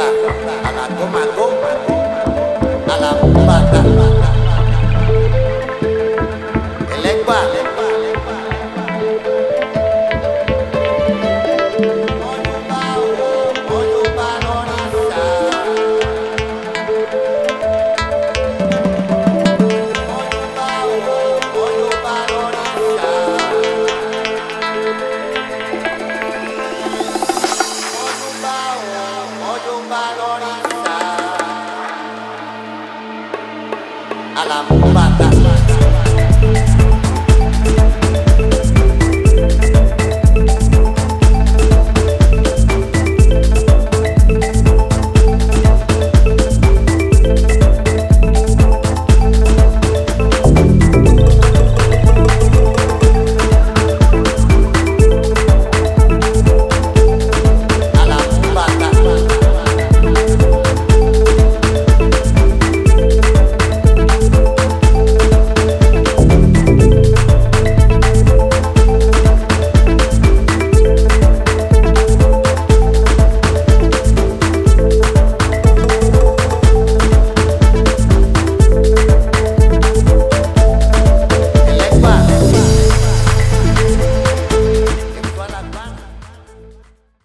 la, a la toma, toma, a la mata.